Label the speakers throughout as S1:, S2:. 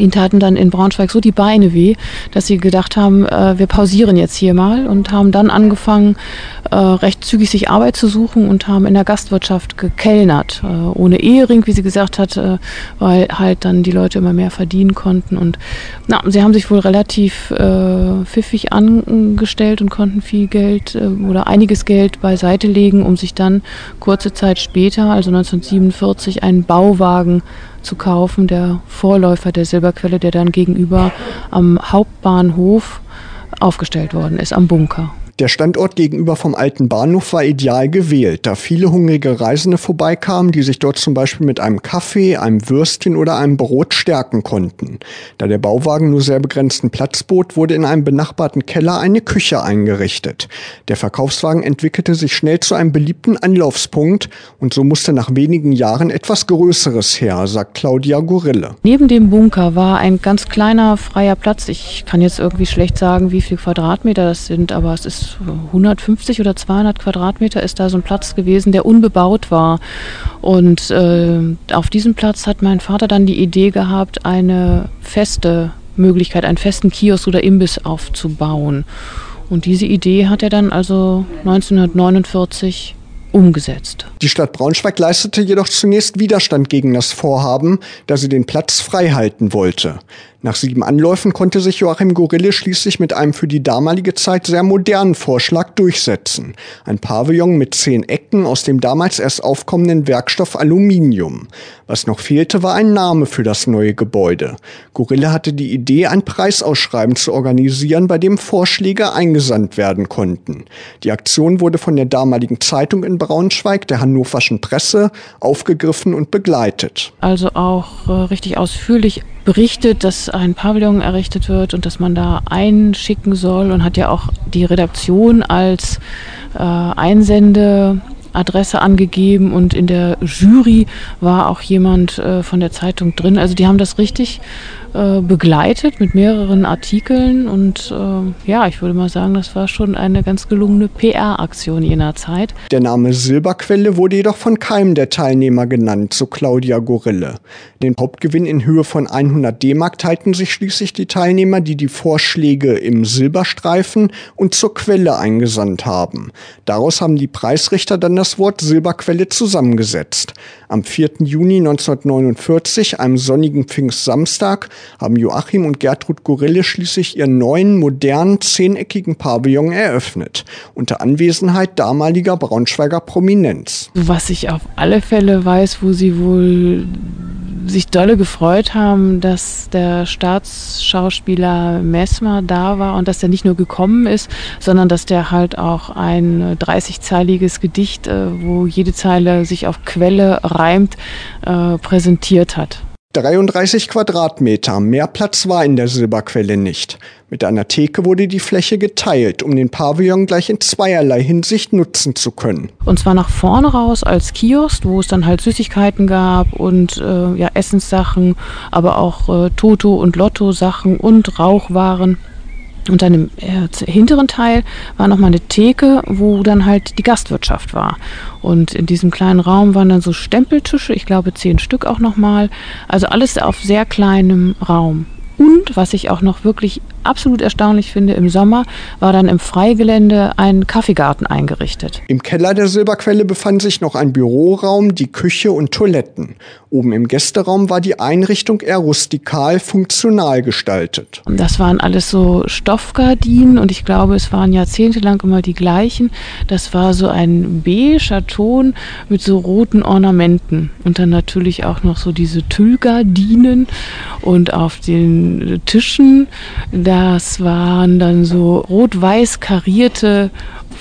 S1: Ihnen taten dann in Braunschweig so die Beine weh, dass sie gedacht haben, äh, wir pausieren jetzt hier mal und haben dann angefangen, äh, recht zügig sich Arbeit zu suchen und haben in der Gastwirtschaft gekellnert. Äh, ohne Ehering, wie sie gesagt hat, äh, weil halt dann die Leute immer mehr verdienen konnten. Und na, sie haben sich wohl relativ äh, pfiffig angestellt und konnten viel Geld äh, oder einiges Geld beiseite legen, um sich dann kurze Zeit später, also 1947, einen Bauwagen zu kaufen, der Vorläufer der Silberquelle, der dann gegenüber am Hauptbahnhof aufgestellt worden ist, am Bunker.
S2: Der Standort gegenüber vom alten Bahnhof war ideal gewählt, da viele hungrige Reisende vorbeikamen, die sich dort zum Beispiel mit einem Kaffee, einem Würstchen oder einem Brot stärken konnten. Da der Bauwagen nur sehr begrenzten Platz bot, wurde in einem benachbarten Keller eine Küche eingerichtet. Der Verkaufswagen entwickelte sich schnell zu einem beliebten Anlaufspunkt und so musste nach wenigen Jahren etwas Größeres her, sagt Claudia Gorille.
S1: Neben dem Bunker war ein ganz kleiner freier Platz. Ich kann jetzt irgendwie schlecht sagen, wie viel Quadratmeter das sind, aber es ist 150 oder 200 Quadratmeter ist da so ein Platz gewesen, der unbebaut war. Und äh, auf diesem Platz hat mein Vater dann die Idee gehabt, eine feste Möglichkeit, einen festen Kiosk oder Imbiss aufzubauen. Und diese Idee hat er dann also 1949 umgesetzt.
S2: Die Stadt Braunschweig leistete jedoch zunächst Widerstand gegen das Vorhaben, da sie den Platz frei halten wollte. Nach sieben Anläufen konnte sich Joachim Gorille schließlich mit einem für die damalige Zeit sehr modernen Vorschlag durchsetzen. Ein Pavillon mit zehn Ecken aus dem damals erst aufkommenden Werkstoff Aluminium. Was noch fehlte, war ein Name für das neue Gebäude. Gorille hatte die Idee, ein Preisausschreiben zu organisieren, bei dem Vorschläge eingesandt werden konnten. Die Aktion wurde von der damaligen Zeitung in Braunschweig, der Hannoverschen Presse, aufgegriffen und begleitet.
S1: Also auch äh, richtig ausführlich berichtet, dass ein Pavillon errichtet wird und dass man da einschicken soll und hat ja auch die Redaktion als äh, Einsendeadresse angegeben und in der Jury war auch jemand äh, von der Zeitung drin. Also die haben das richtig äh, begleitet mit mehreren Artikeln und äh, ja, ich würde mal sagen, das war schon eine ganz gelungene PR-Aktion jener Zeit.
S2: Der Name Silberquelle wurde jedoch von keinem der Teilnehmer genannt, so Claudia Gorille. Den Hauptgewinn in Höhe von 100 D-Mark teilten sich schließlich die Teilnehmer, die die Vorschläge im Silberstreifen und zur Quelle eingesandt haben. Daraus haben die Preisrichter dann das Wort Silberquelle zusammengesetzt. Am 4. Juni 1949, einem sonnigen Pfingstsamstag, haben Joachim und Gertrud Gorille schließlich ihren neuen, modernen, zehneckigen Pavillon eröffnet, unter Anwesenheit damaliger Braunschweiger Prominenz.
S1: Was ich auf alle Fälle weiß, wo sie wohl sich dolle gefreut haben, dass der Staatsschauspieler Messmer da war und dass der nicht nur gekommen ist, sondern dass der halt auch ein 30-zeiliges Gedicht, äh, wo jede Zeile sich auf Quelle reimt, äh, präsentiert hat.
S2: 33 Quadratmeter, mehr Platz war in der Silberquelle nicht. Mit einer Theke wurde die Fläche geteilt, um den Pavillon gleich in zweierlei Hinsicht nutzen zu können.
S1: Und zwar nach vorne raus als Kiosk, wo es dann halt Süßigkeiten gab und äh, ja, Essenssachen, aber auch äh, Toto- und Lotto-Sachen und Rauchwaren. Und dann im äh, hinteren Teil war nochmal eine Theke, wo dann halt die Gastwirtschaft war. Und in diesem kleinen Raum waren dann so Stempeltische, ich glaube zehn Stück auch nochmal. Also alles auf sehr kleinem Raum. Und was ich auch noch wirklich absolut erstaunlich finde, im Sommer war dann im Freigelände ein Kaffeegarten eingerichtet.
S2: Im Keller der Silberquelle befand sich noch ein Büroraum, die Küche und Toiletten. Oben im Gästeraum war die Einrichtung eher rustikal, funktional gestaltet.
S1: Das waren alles so Stoffgardinen und ich glaube, es waren jahrzehntelang immer die gleichen. Das war so ein beiger Ton mit so roten Ornamenten und dann natürlich auch noch so diese Tüllgardinen und auf den Tischen, das waren dann so rot-weiß karierte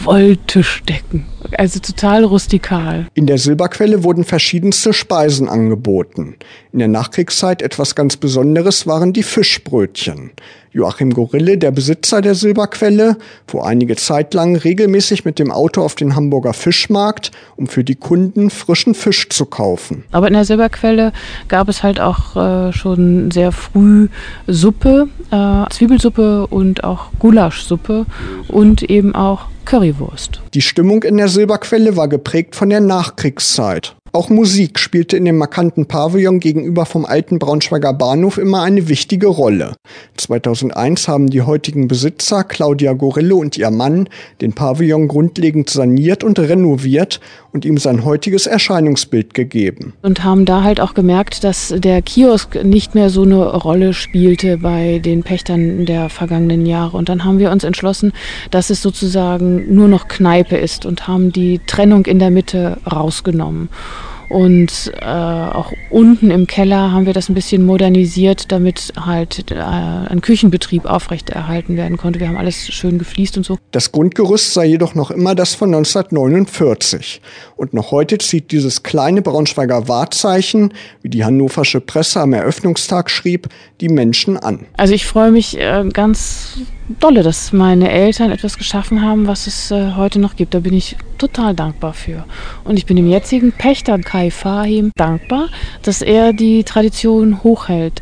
S1: Wolltischdecken. Also total rustikal.
S2: In der Silberquelle wurden verschiedenste Speisen angeboten. In der Nachkriegszeit etwas ganz Besonderes waren die Fischbrötchen. Joachim Gorille, der Besitzer der Silberquelle, fuhr einige Zeit lang regelmäßig mit dem Auto auf den Hamburger Fischmarkt, um für die Kunden frischen Fisch zu kaufen.
S1: Aber in der Silberquelle gab es halt auch äh, schon sehr früh Suppe, äh, Zwiebelsuppe und auch Gulaschsuppe und eben auch Currywurst.
S2: Die Stimmung in der Silberquelle war geprägt von der Nachkriegszeit. Auch Musik spielte in dem markanten Pavillon gegenüber vom alten Braunschweiger Bahnhof immer eine wichtige Rolle. 2001 haben die heutigen Besitzer Claudia Gorille und ihr Mann den Pavillon grundlegend saniert und renoviert und ihm sein heutiges Erscheinungsbild gegeben.
S1: Und haben da halt auch gemerkt, dass der Kiosk nicht mehr so eine Rolle spielte bei den Pächtern der vergangenen Jahre. Und dann haben wir uns entschlossen, dass es sozusagen nur noch Kneipe ist und haben die Trennung in der Mitte rausgenommen. Und äh, auch unten im Keller haben wir das ein bisschen modernisiert, damit halt äh, ein Küchenbetrieb aufrechterhalten werden konnte. Wir haben alles schön gefliest und so.
S2: Das Grundgerüst sei jedoch noch immer das von 1949. Und noch heute zieht dieses kleine Braunschweiger Wahrzeichen, wie die hannoversche Presse am Eröffnungstag schrieb, die Menschen an.
S1: Also ich freue mich äh, ganz dolle, dass meine Eltern etwas geschaffen haben, was es äh, heute noch gibt. Da bin ich total dankbar für. Und ich bin dem jetzigen Pächter Kai Fahim dankbar, dass er die Tradition hochhält.